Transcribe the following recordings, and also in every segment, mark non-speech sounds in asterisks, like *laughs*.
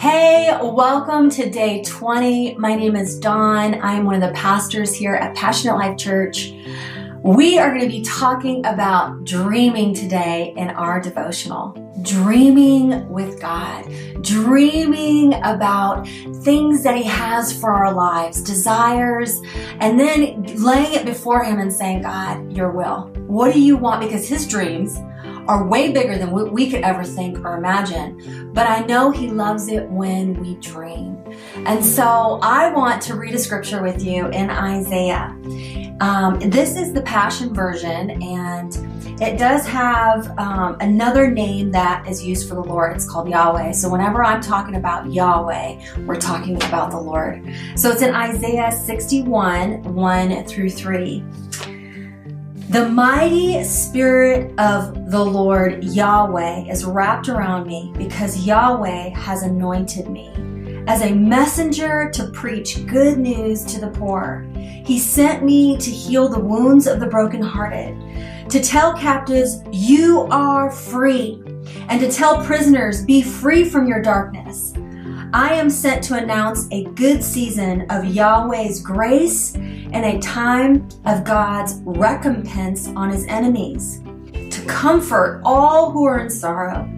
Hey, welcome to day 20. My name is Dawn. I'm one of the pastors here at Passionate Life Church. We are going to be talking about dreaming today in our devotional. Dreaming with God, dreaming about things that He has for our lives, desires, and then laying it before Him and saying, God, your will. What do you want? Because His dreams are way bigger than what we could ever think or imagine. But I know He loves it when we dream. And so I want to read a scripture with you in Isaiah. Um, this is the Passion Version, and it does have um, another name that is used for the Lord. It's called Yahweh. So whenever I'm talking about Yahweh, we're talking about the Lord. So it's in Isaiah 61 1 through 3. The mighty spirit of the Lord Yahweh is wrapped around me because Yahweh has anointed me as a messenger to preach good news to the poor. He sent me to heal the wounds of the brokenhearted, to tell captives, You are free, and to tell prisoners, Be free from your darkness. I am sent to announce a good season of Yahweh's grace and a time of God's recompense on his enemies, to comfort all who are in sorrow,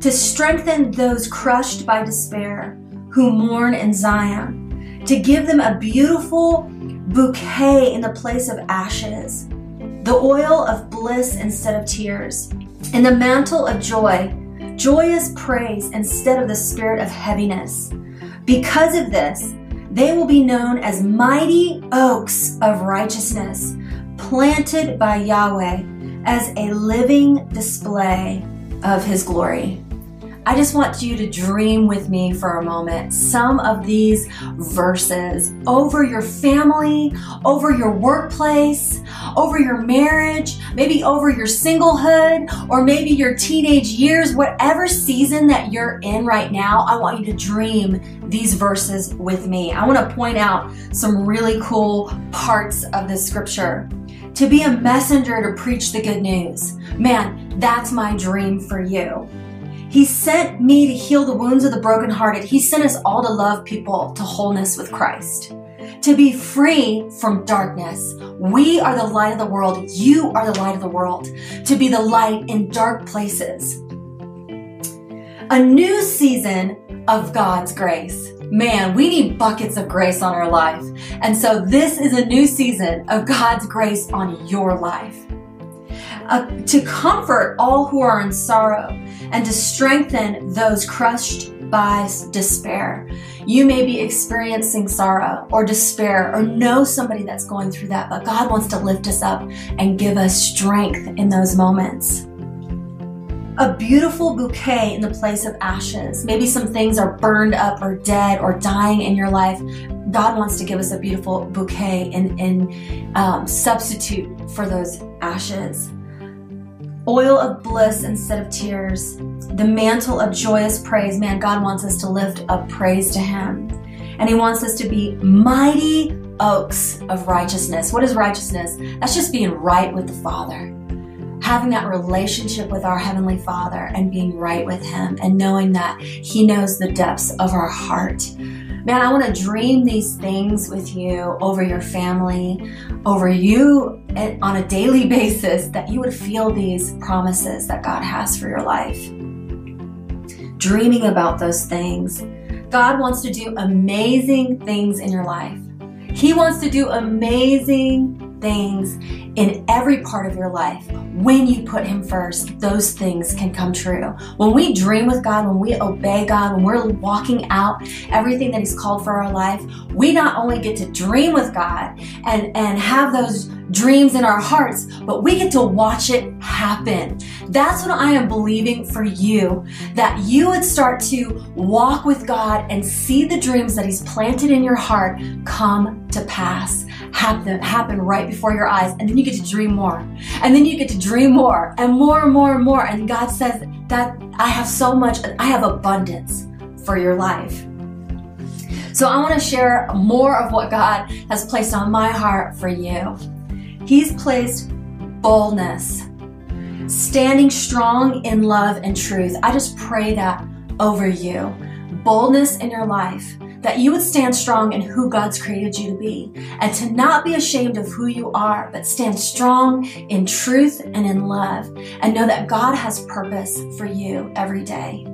to strengthen those crushed by despair who mourn in Zion, to give them a beautiful bouquet in the place of ashes, the oil of bliss instead of tears, and the mantle of joy joyous praise instead of the spirit of heaviness. Because of this, they will be known as mighty oaks of righteousness, planted by Yahweh as a living display of his glory. I just want you to dream with me for a moment some of these verses over your family, over your workplace, over your marriage, maybe over your singlehood, or maybe your teenage years, whatever season that you're in right now. I want you to dream these verses with me. I want to point out some really cool parts of this scripture to be a messenger to preach the good news. Man, that's my dream for you. He sent me to heal the wounds of the brokenhearted. He sent us all to love people to wholeness with Christ, to be free from darkness. We are the light of the world. You are the light of the world, to be the light in dark places. A new season of God's grace. Man, we need buckets of grace on our life. And so this is a new season of God's grace on your life. Uh, to comfort all who are in sorrow and to strengthen those crushed by despair. You may be experiencing sorrow or despair or know somebody that's going through that, but God wants to lift us up and give us strength in those moments. A beautiful bouquet in the place of ashes. Maybe some things are burned up or dead or dying in your life. God wants to give us a beautiful bouquet and, and um, substitute for those ashes oil of bliss instead of tears, the mantle of joyous praise. Man, God wants us to lift up praise to Him. And He wants us to be mighty oaks of righteousness. What is righteousness? That's just being right with the Father. Having that relationship with our Heavenly Father and being right with Him and knowing that He knows the depths of our heart Man, I want to dream these things with you over your family, over you eh, on a daily *laughs* basis, that you would feel these promises that God has for your life. Dreaming about those things. God wants to do amazing things in your life. He wants to do amazing things in every part of your life. When you put Him first, those things can come true. When we dream with God, when we obey God, when we're walking out everything that He's called for our life, we not only get to dream with God and, and have those dreams in our hearts, but we get to watch it happen. That's what I am believing for you that you would start to walk with God and see the dreams that He's planted in your heart come to pass, happen, happen right before your eyes. And then you get to dream more. And then you get to dream more and more and more and more. And God says that I have so much, I have abundance for your life. So I want to share more of what God has placed on my heart for you. He's placed boldness, standing strong in love and truth. I just pray that over you. boldness in your life, that you would stand strong in who God's created you to be, and to not be ashamed of who you are, but stand strong in truth and in love, and know that God has purpose for you every day.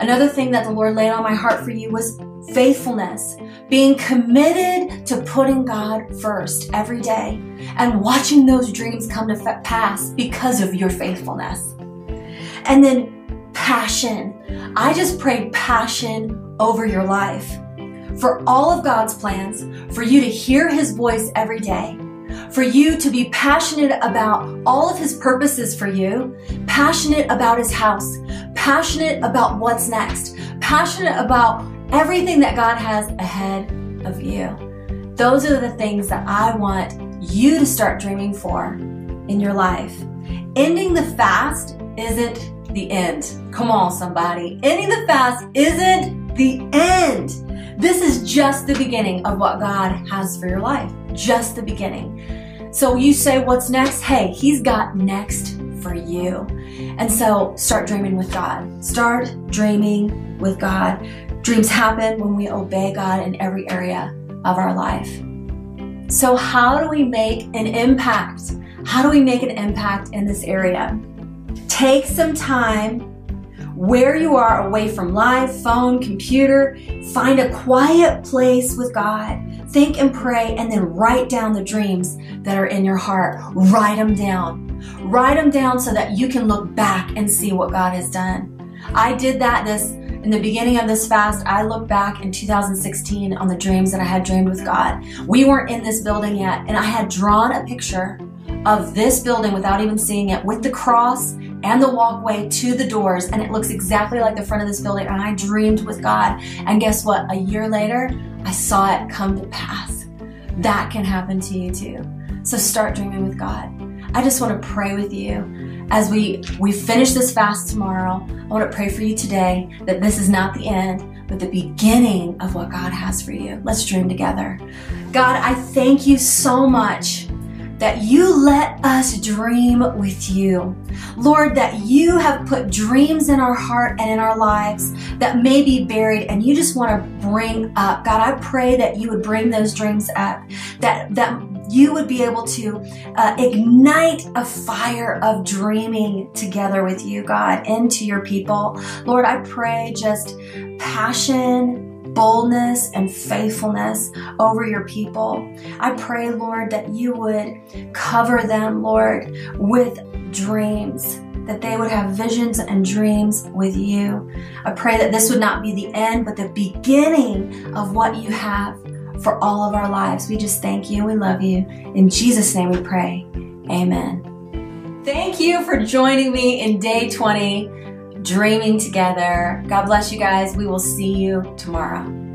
Another thing that the Lord laid on my heart for you was faithfulness, being committed to putting God first every day and watching those dreams come to pass because of your faithfulness. And then passion. I just prayed passion over your life for all of God's plans, for you to hear His voice every day, for you to be passionate about all of His purposes for you, passionate about His house, passionate about what's next, passionate about everything that God has ahead of you. Those are the things that I want you to start dreaming for in your life. Ending the fast isn't the end. Come on, somebody. Ending the fast isn't the end. This is just the beginning of what God has for your life. Just the beginning. So you say, What's next? Hey, He's got next for you. And so start dreaming with God. Start dreaming with God. Dreams happen when we obey God in every area of our life. So, how do we make an impact? How do we make an impact in this area? Take some time where you are away from live, phone, computer. Find a quiet place with God. Think and pray, and then write down the dreams that are in your heart. Write them down. Write them down so that you can look back and see what God has done. I did that this in the beginning of this fast, I look back in 2016 on the dreams that I had dreamed with God. We weren't in this building yet, and I had drawn a picture of this building without even seeing it with the cross and the walkway to the doors, and it looks exactly like the front of this building. And I dreamed with God, and guess what? A year later, I saw it come to pass. That can happen to you too. So start dreaming with God. I just want to pray with you as we we finish this fast tomorrow. I want to pray for you today that this is not the end, but the beginning of what God has for you. Let's dream together. God, I thank you so much that you let us dream with you. Lord, that you have put dreams in our heart and in our lives that may be buried and you just want to bring up. God, I pray that you would bring those dreams up, that, that you would be able to uh, ignite a fire of dreaming together with you, God, into your people. Lord, I pray just passion, boldness and faithfulness over your people. I pray, Lord, that you would cover them, Lord, with dreams, that they would have visions and dreams with you. I pray that this would not be the end, but the beginning of what you have for all of our lives. We just thank you. We love you. In Jesus' name we pray. Amen. Thank you for joining me in day 20 dreaming together. God bless you guys. We will see you tomorrow.